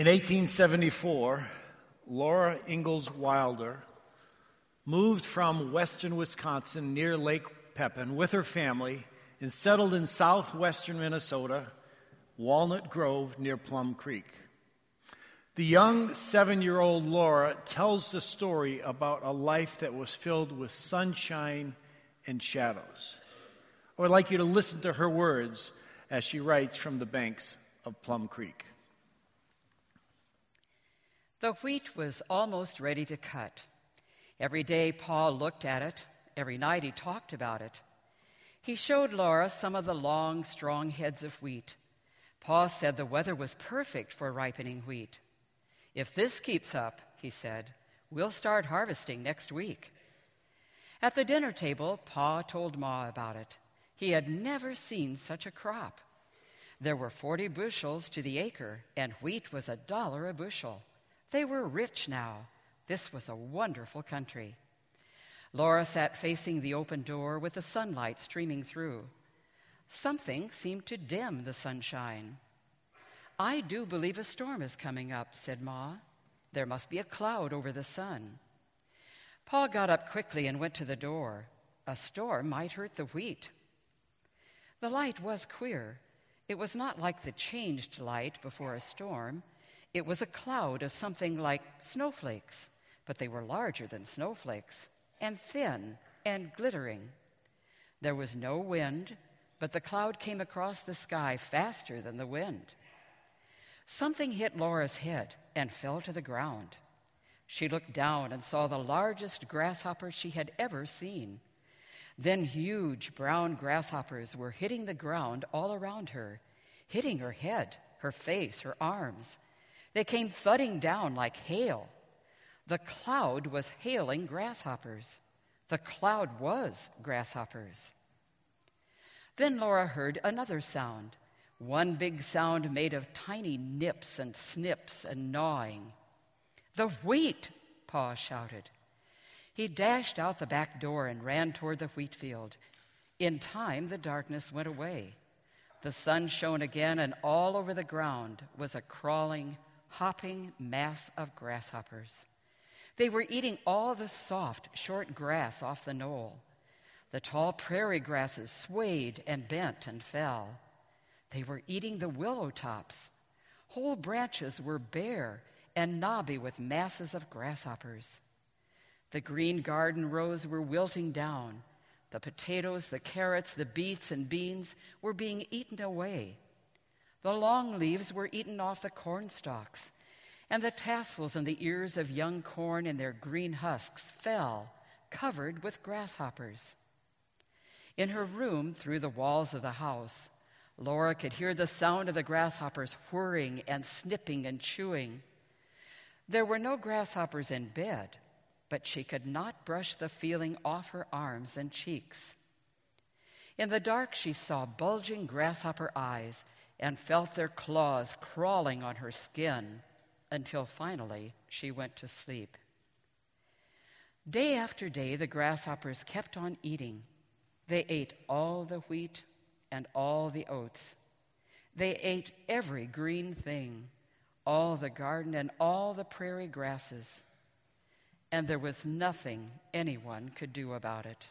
In 1874, Laura Ingalls Wilder moved from western Wisconsin near Lake Pepin with her family and settled in southwestern Minnesota, Walnut Grove near Plum Creek. The young seven year old Laura tells the story about a life that was filled with sunshine and shadows. I would like you to listen to her words as she writes from the banks of Plum Creek. The wheat was almost ready to cut. Every day, Pa looked at it. Every night, he talked about it. He showed Laura some of the long, strong heads of wheat. Pa said the weather was perfect for ripening wheat. If this keeps up, he said, we'll start harvesting next week. At the dinner table, Pa told Ma about it. He had never seen such a crop. There were 40 bushels to the acre, and wheat was a dollar a bushel. They were rich now. This was a wonderful country. Laura sat facing the open door with the sunlight streaming through. Something seemed to dim the sunshine. I do believe a storm is coming up, said Ma. There must be a cloud over the sun. Pa got up quickly and went to the door. A storm might hurt the wheat. The light was queer. It was not like the changed light before a storm. It was a cloud of something like snowflakes, but they were larger than snowflakes, and thin and glittering. There was no wind, but the cloud came across the sky faster than the wind. Something hit Laura's head and fell to the ground. She looked down and saw the largest grasshopper she had ever seen. Then huge brown grasshoppers were hitting the ground all around her, hitting her head, her face, her arms. They came thudding down like hail. The cloud was hailing grasshoppers. The cloud was grasshoppers. Then Laura heard another sound, one big sound made of tiny nips and snips and gnawing. The wheat, Pa shouted. He dashed out the back door and ran toward the wheat field. In time, the darkness went away. The sun shone again, and all over the ground was a crawling, hopping mass of grasshoppers. They were eating all the soft, short grass off the knoll. The tall prairie grasses swayed and bent and fell. They were eating the willow tops. Whole branches were bare and knobby with masses of grasshoppers. The green garden rows were wilting down. The potatoes, the carrots, the beets, and beans were being eaten away. The long leaves were eaten off the corn stalks, and the tassels and the ears of young corn in their green husks fell, covered with grasshoppers. In her room, through the walls of the house, Laura could hear the sound of the grasshoppers whirring and snipping and chewing. There were no grasshoppers in bed, but she could not brush the feeling off her arms and cheeks. In the dark, she saw bulging grasshopper eyes and felt their claws crawling on her skin until finally she went to sleep. Day after day, the grasshoppers kept on eating. They ate all the wheat and all the oats. They ate every green thing all the garden and all the prairie grasses, and there was nothing anyone could do about it.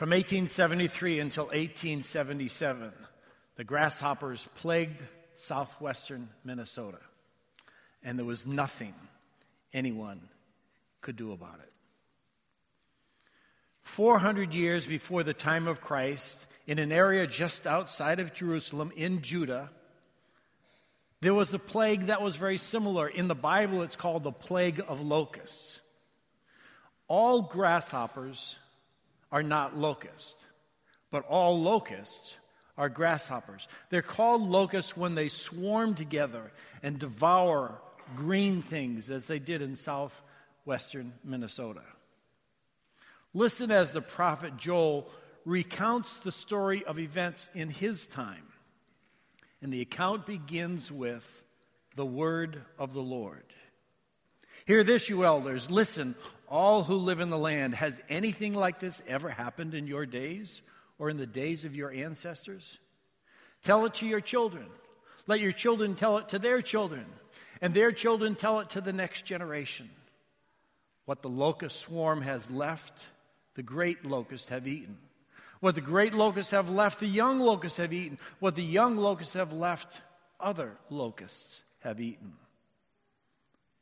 From 1873 until 1877, the grasshoppers plagued southwestern Minnesota, and there was nothing anyone could do about it. 400 years before the time of Christ, in an area just outside of Jerusalem in Judah, there was a plague that was very similar. In the Bible, it's called the plague of locusts. All grasshoppers are not locusts, but all locusts are grasshoppers. They're called locusts when they swarm together and devour green things as they did in southwestern Minnesota. Listen as the prophet Joel recounts the story of events in his time. And the account begins with the word of the Lord. Hear this, you elders. Listen, all who live in the land. Has anything like this ever happened in your days or in the days of your ancestors? Tell it to your children. Let your children tell it to their children, and their children tell it to the next generation. What the locust swarm has left, the great locusts have eaten. What the great locusts have left, the young locusts have eaten. What the young locusts have left, other locusts have eaten.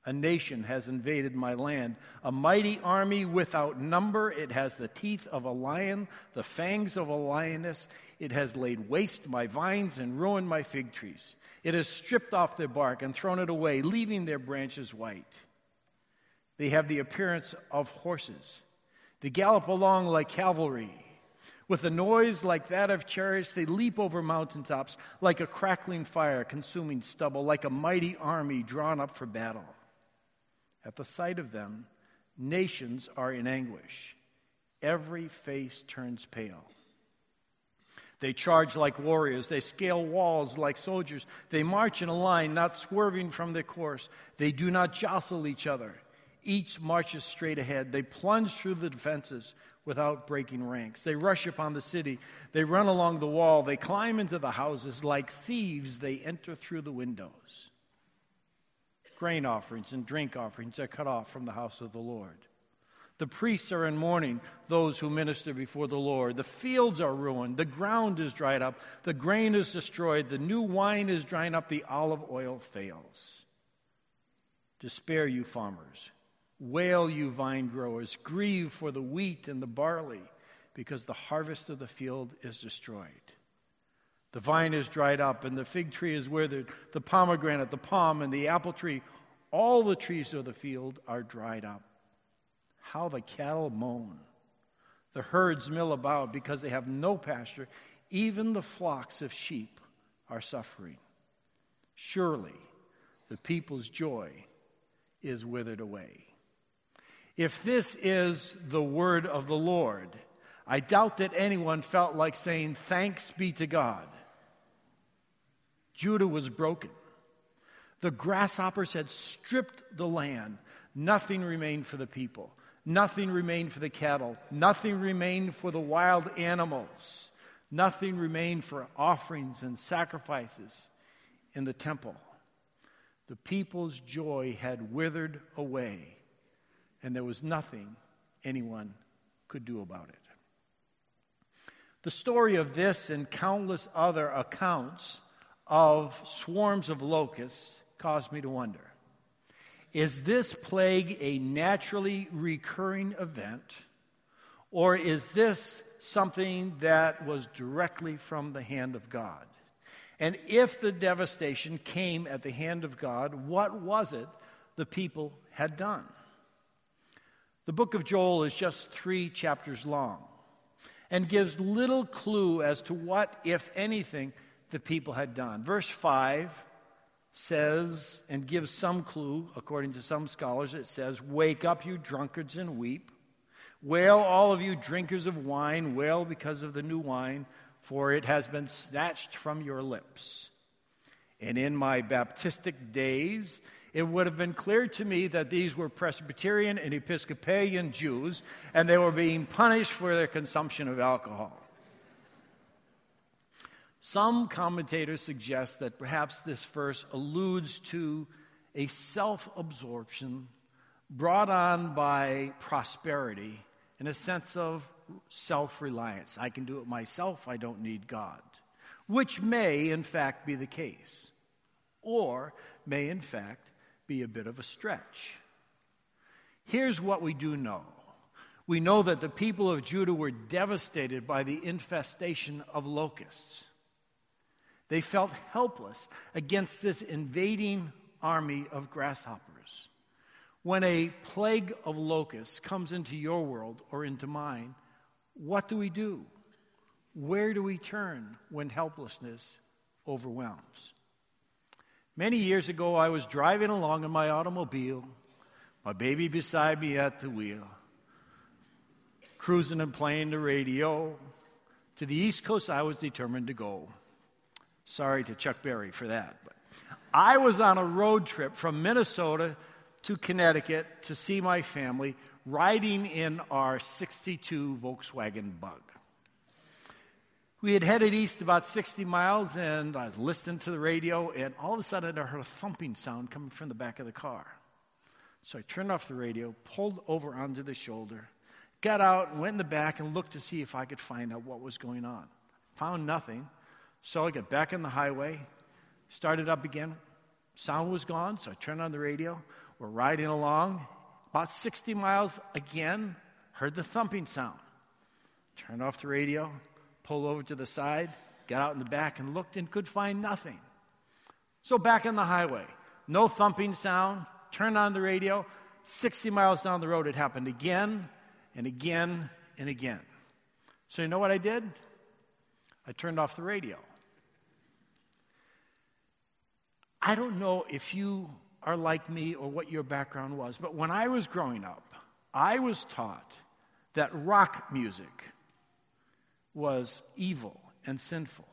A nation has invaded my land, a mighty army without number. It has the teeth of a lion, the fangs of a lioness. It has laid waste my vines and ruined my fig trees. It has stripped off their bark and thrown it away, leaving their branches white. They have the appearance of horses. They gallop along like cavalry. With a noise like that of chariots, they leap over mountaintops like a crackling fire consuming stubble, like a mighty army drawn up for battle. At the sight of them, nations are in anguish. Every face turns pale. They charge like warriors. They scale walls like soldiers. They march in a line, not swerving from their course. They do not jostle each other. Each marches straight ahead. They plunge through the defenses without breaking ranks. They rush upon the city. They run along the wall. They climb into the houses. Like thieves, they enter through the windows grain offerings and drink offerings are cut off from the house of the Lord. The priests are in mourning, those who minister before the Lord. The fields are ruined, the ground is dried up, the grain is destroyed, the new wine is drying up, the olive oil fails. Despair, you farmers. Wail, you vine growers. Grieve for the wheat and the barley, because the harvest of the field is destroyed. The vine is dried up, and the fig tree is withered, the pomegranate, the palm, and the apple tree. All the trees of the field are dried up. How the cattle moan. The herds mill about because they have no pasture. Even the flocks of sheep are suffering. Surely the people's joy is withered away. If this is the word of the Lord, I doubt that anyone felt like saying, Thanks be to God. Judah was broken. The grasshoppers had stripped the land. Nothing remained for the people. Nothing remained for the cattle. Nothing remained for the wild animals. Nothing remained for offerings and sacrifices in the temple. The people's joy had withered away, and there was nothing anyone could do about it. The story of this and countless other accounts of swarms of locusts caused me to wonder is this plague a naturally recurring event, or is this something that was directly from the hand of God? And if the devastation came at the hand of God, what was it the people had done? The book of Joel is just three chapters long and gives little clue as to what, if anything, the people had done. Verse 5 says, and gives some clue, according to some scholars, it says, Wake up, you drunkards, and weep. Wail, all of you drinkers of wine, wail because of the new wine, for it has been snatched from your lips. And in my Baptistic days, it would have been clear to me that these were Presbyterian and Episcopalian Jews, and they were being punished for their consumption of alcohol. Some commentators suggest that perhaps this verse alludes to a self absorption brought on by prosperity in a sense of self reliance. I can do it myself, I don't need God, which may, in fact, be the case, or may, in fact, be a bit of a stretch. Here's what we do know we know that the people of Judah were devastated by the infestation of locusts. They felt helpless against this invading army of grasshoppers. When a plague of locusts comes into your world or into mine, what do we do? Where do we turn when helplessness overwhelms? Many years ago, I was driving along in my automobile, my baby beside me at the wheel, cruising and playing the radio. To the East Coast, I was determined to go. Sorry to Chuck Berry for that. But I was on a road trip from Minnesota to Connecticut to see my family riding in our 62 Volkswagen Bug. We had headed east about 60 miles, and I listened to the radio, and all of a sudden I heard a thumping sound coming from the back of the car. So I turned off the radio, pulled over onto the shoulder, got out, went in the back and looked to see if I could find out what was going on. Found nothing. So I got back on the highway, started up again. Sound was gone, so I turned on the radio. We're riding along. About 60 miles again, heard the thumping sound. Turned off the radio, pulled over to the side, got out in the back and looked and could find nothing. So back on the highway, no thumping sound, turned on the radio. 60 miles down the road, it happened again and again and again. So you know what I did? I turned off the radio. I don't know if you are like me or what your background was, but when I was growing up, I was taught that rock music was evil and sinful.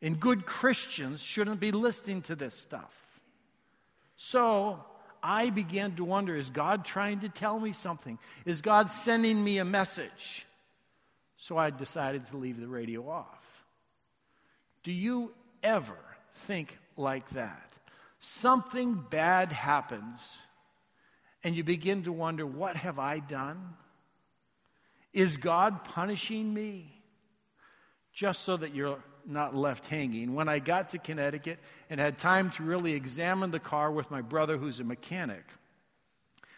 And good Christians shouldn't be listening to this stuff. So I began to wonder is God trying to tell me something? Is God sending me a message? So I decided to leave the radio off. Do you ever think like that? Something bad happens, and you begin to wonder, what have I done? Is God punishing me? just so that you're not left hanging. When I got to Connecticut and had time to really examine the car with my brother, who's a mechanic,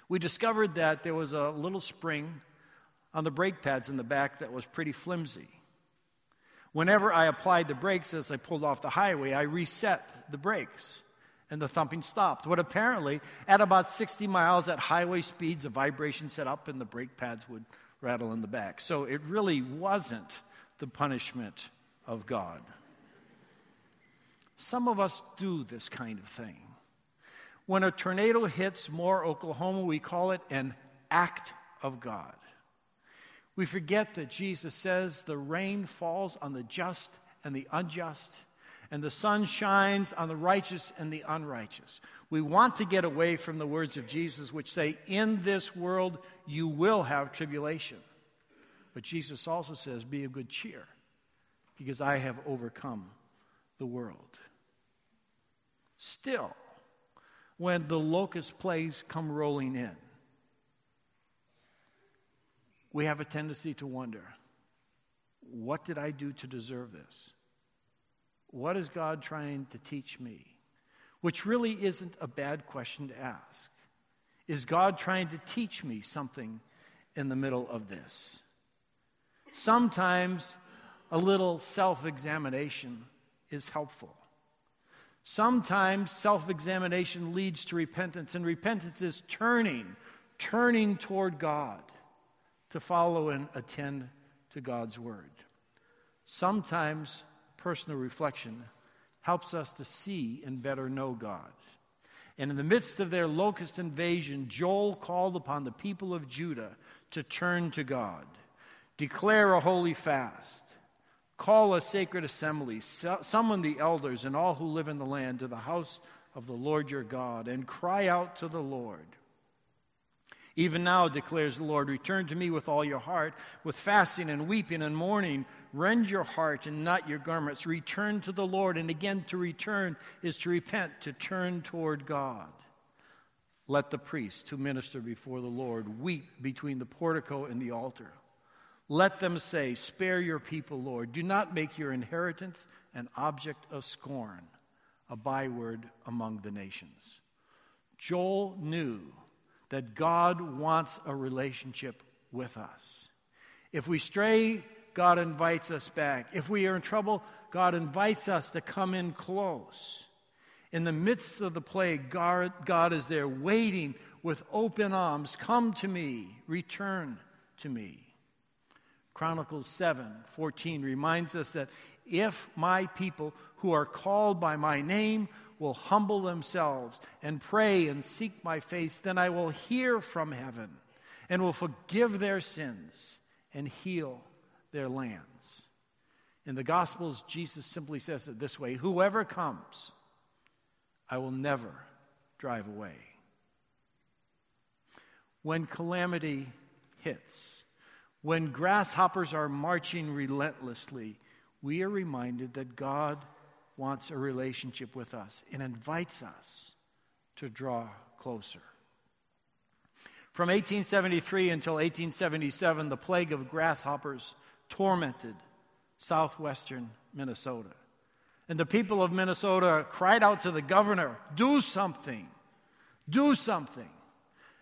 we discovered that there was a little spring on the brake pads in the back that was pretty flimsy. Whenever I applied the brakes as I pulled off the highway, I reset the brakes and the thumping stopped. But apparently, at about 60 miles at highway speeds, a vibration set up and the brake pads would rattle in the back. So it really wasn't the punishment of God. Some of us do this kind of thing. When a tornado hits Moore, Oklahoma, we call it an act of God. We forget that Jesus says the rain falls on the just and the unjust, and the sun shines on the righteous and the unrighteous. We want to get away from the words of Jesus, which say, In this world you will have tribulation. But Jesus also says, Be of good cheer, because I have overcome the world. Still, when the locust plagues come rolling in, we have a tendency to wonder what did I do to deserve this? What is God trying to teach me? Which really isn't a bad question to ask. Is God trying to teach me something in the middle of this? Sometimes a little self examination is helpful. Sometimes self examination leads to repentance, and repentance is turning, turning toward God to follow and attend to God's word. Sometimes personal reflection helps us to see and better know God. And in the midst of their locust invasion, Joel called upon the people of Judah to turn to God. Declare a holy fast. Call a sacred assembly. Summon the elders and all who live in the land to the house of the Lord your God and cry out to the Lord. Even now, declares the Lord, return to me with all your heart, with fasting and weeping and mourning. Rend your heart and not your garments. Return to the Lord. And again, to return is to repent, to turn toward God. Let the priests who minister before the Lord weep between the portico and the altar. Let them say, Spare your people, Lord. Do not make your inheritance an object of scorn, a byword among the nations. Joel knew that God wants a relationship with us. If we stray, God invites us back. If we are in trouble, God invites us to come in close. In the midst of the plague, God, is there waiting with open arms. Come to me, return to me. Chronicles 7 14 reminds us that if my people who are called by my name will humble themselves and pray and seek my face, then I will hear from heaven and will forgive their sins and heal their lands. In the Gospels, Jesus simply says it this way Whoever comes, I will never drive away. When calamity hits, when grasshoppers are marching relentlessly, we are reminded that God wants a relationship with us and invites us to draw closer. From 1873 until 1877, the plague of grasshoppers tormented southwestern Minnesota. And the people of Minnesota cried out to the governor, Do something! Do something!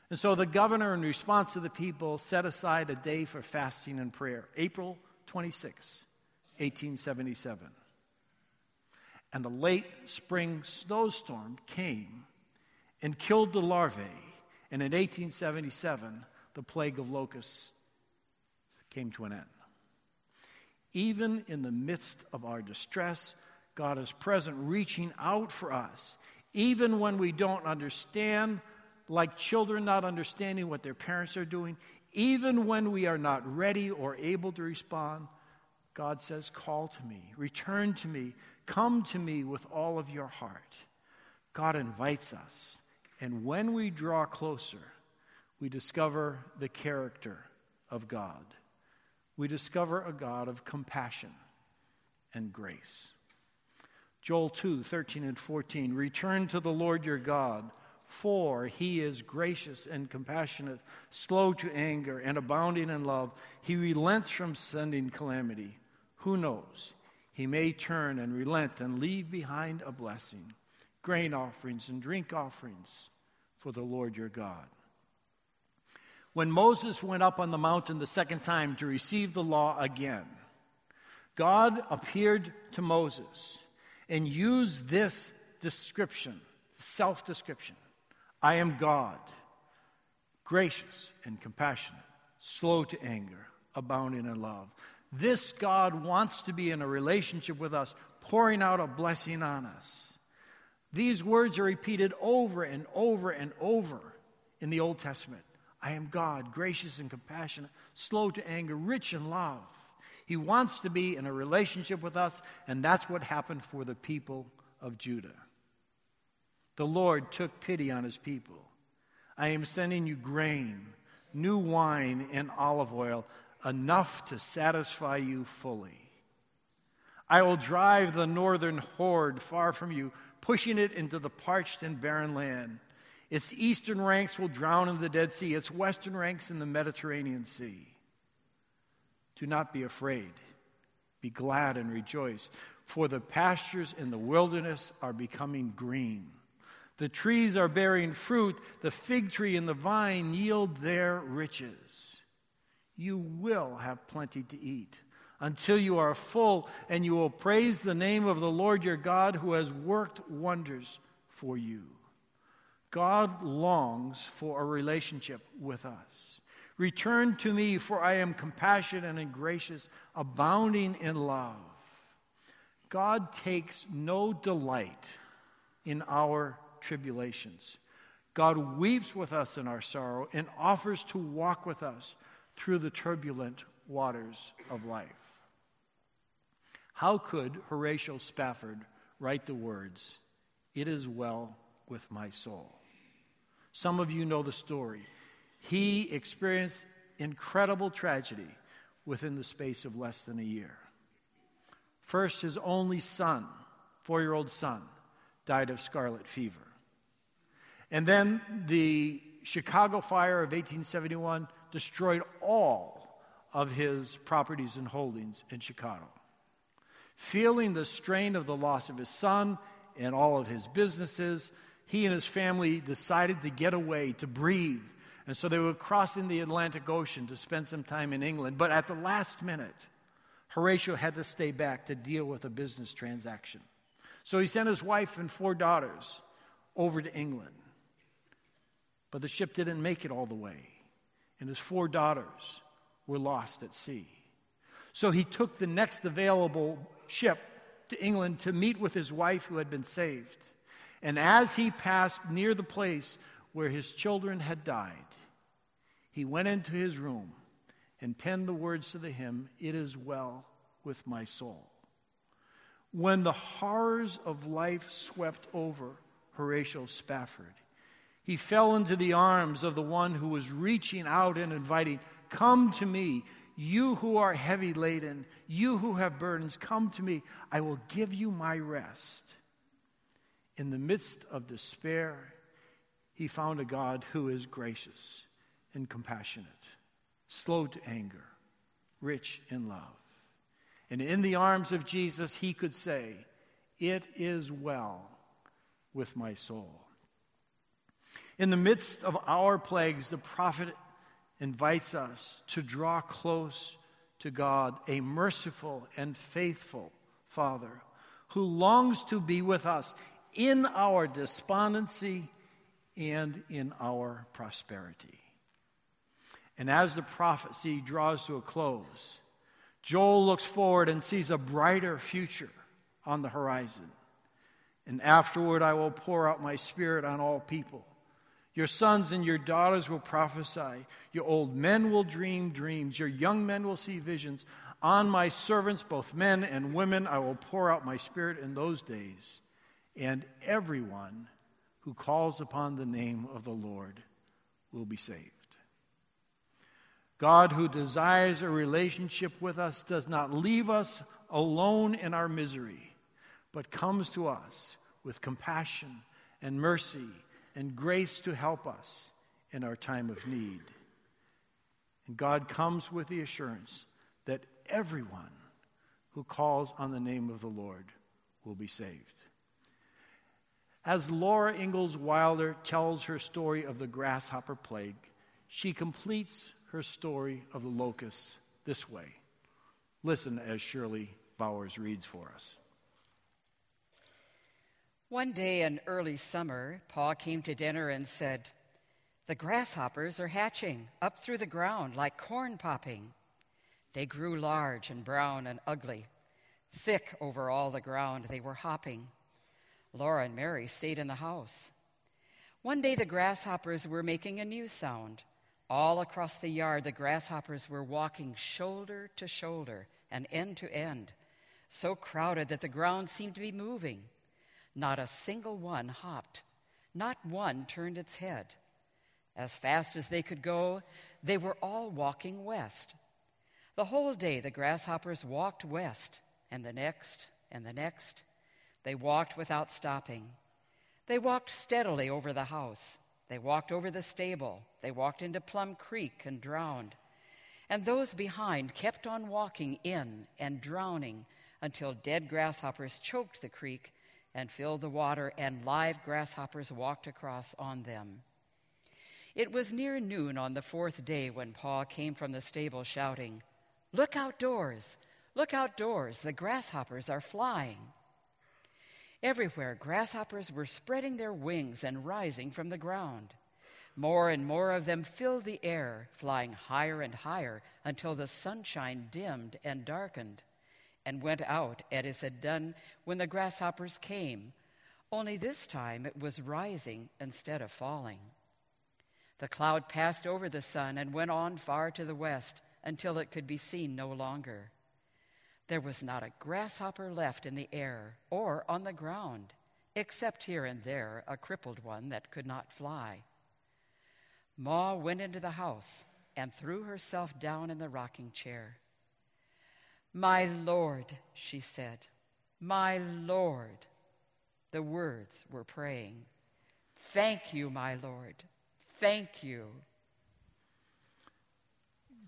And so the governor, in response to the people, set aside a day for fasting and prayer, April 26, 1877. And a late spring snowstorm came and killed the larvae. And in 1877, the plague of locusts came to an end. Even in the midst of our distress, God is present, reaching out for us. Even when we don't understand, like children not understanding what their parents are doing, even when we are not ready or able to respond, God says, Call to me, return to me, come to me with all of your heart. God invites us. And when we draw closer, we discover the character of God. We discover a God of compassion and grace. Joel 2 13 and 14. Return to the Lord your God, for he is gracious and compassionate, slow to anger, and abounding in love. He relents from sending calamity. Who knows? He may turn and relent and leave behind a blessing grain offerings and drink offerings for the Lord your God. When Moses went up on the mountain the second time to receive the law again, God appeared to Moses and used this description, self description I am God, gracious and compassionate, slow to anger, abounding in love. This God wants to be in a relationship with us, pouring out a blessing on us. These words are repeated over and over and over in the Old Testament. I am God, gracious and compassionate, slow to anger, rich in love. He wants to be in a relationship with us, and that's what happened for the people of Judah. The Lord took pity on his people. I am sending you grain, new wine, and olive oil, enough to satisfy you fully. I will drive the northern horde far from you, pushing it into the parched and barren land. Its eastern ranks will drown in the Dead Sea, its western ranks in the Mediterranean Sea. Do not be afraid. Be glad and rejoice, for the pastures in the wilderness are becoming green. The trees are bearing fruit, the fig tree and the vine yield their riches. You will have plenty to eat until you are full, and you will praise the name of the Lord your God who has worked wonders for you. God longs for a relationship with us. Return to me, for I am compassionate and gracious, abounding in love. God takes no delight in our tribulations. God weeps with us in our sorrow and offers to walk with us through the turbulent waters of life. How could Horatio Spafford write the words, It is well with my soul? Some of you know the story. He experienced incredible tragedy within the space of less than a year. First, his only son, four year old son, died of scarlet fever. And then the Chicago fire of 1871 destroyed all of his properties and holdings in Chicago. Feeling the strain of the loss of his son and all of his businesses, he and his family decided to get away, to breathe, and so they were crossing the Atlantic Ocean to spend some time in England. But at the last minute, Horatio had to stay back to deal with a business transaction. So he sent his wife and four daughters over to England. But the ship didn't make it all the way, and his four daughters were lost at sea. So he took the next available ship to England to meet with his wife who had been saved. And as he passed near the place where his children had died, he went into his room and penned the words to the hymn, It is well with my soul. When the horrors of life swept over Horatio Spafford, he fell into the arms of the one who was reaching out and inviting, Come to me, You who are heavy laden, you who have burdens, come to me. I will give you my rest. In the midst of despair, he found a God who is gracious and compassionate, slow to anger, rich in love. And in the arms of Jesus, he could say, It is well with my soul. In the midst of our plagues, the prophet invites us to draw close to God, a merciful and faithful Father who longs to be with us in our despondency and in our prosperity. And as the prophecy draws to a close, Joel looks forward and sees a brighter future on the horizon. And afterward, I will pour out my spirit on all people. Your sons and your daughters will prophesy. Your old men will dream dreams. Your young men will see visions. On my servants, both men and women, I will pour out my spirit in those days. And everyone who calls upon the name of the Lord will be saved. God, who desires a relationship with us, does not leave us alone in our misery, but comes to us with compassion and mercy and grace to help us in our time of need. And God comes with the assurance that everyone who calls on the name of the Lord will be saved. As Laura Ingalls Wilder tells her story of the grasshopper plague, she completes her story of the locusts this way. Listen as Shirley Bowers reads for us. One day in early summer, Pa came to dinner and said, The grasshoppers are hatching up through the ground like corn popping. They grew large and brown and ugly. Thick over all the ground, they were hopping. Laura and Mary stayed in the house. One day, the grasshoppers were making a new sound. All across the yard, the grasshoppers were walking shoulder to shoulder and end to end, so crowded that the ground seemed to be moving. Not a single one hopped, not one turned its head. As fast as they could go, they were all walking west. The whole day the grasshoppers walked west, and the next, and the next. They walked without stopping. They walked steadily over the house. They walked over the stable. They walked into Plum Creek and drowned. And those behind kept on walking in and drowning until dead grasshoppers choked the creek and filled the water, and live grasshoppers walked across on them. It was near noon on the fourth day when Pa came from the stable shouting, Look outdoors! Look outdoors! The grasshoppers are flying. Everywhere, grasshoppers were spreading their wings and rising from the ground. More and more of them filled the air, flying higher and higher until the sunshine dimmed and darkened and went out as it had done when the grasshoppers came, only this time it was rising instead of falling. The cloud passed over the sun and went on far to the west until it could be seen no longer. There was not a grasshopper left in the air or on the ground, except here and there a crippled one that could not fly. Ma went into the house and threw herself down in the rocking chair. My Lord, she said, my Lord. The words were praying. Thank you, my Lord. Thank you.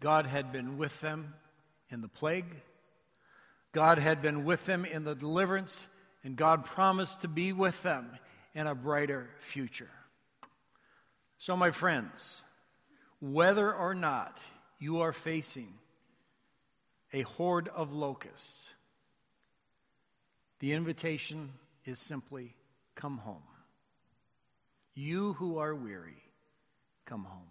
God had been with them in the plague. God had been with them in the deliverance, and God promised to be with them in a brighter future. So, my friends, whether or not you are facing a horde of locusts. The invitation is simply come home. You who are weary, come home.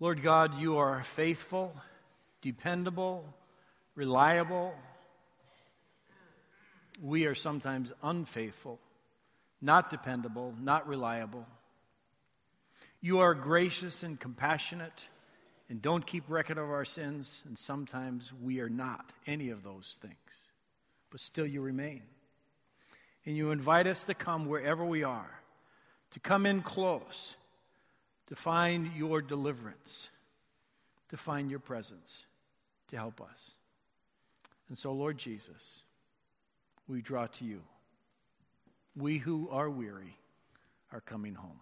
Lord God, you are faithful, dependable, reliable. We are sometimes unfaithful, not dependable, not reliable. You are gracious and compassionate and don't keep record of our sins, and sometimes we are not any of those things. But still, you remain. And you invite us to come wherever we are, to come in close, to find your deliverance, to find your presence to help us. And so, Lord Jesus, we draw to you. We who are weary are coming home.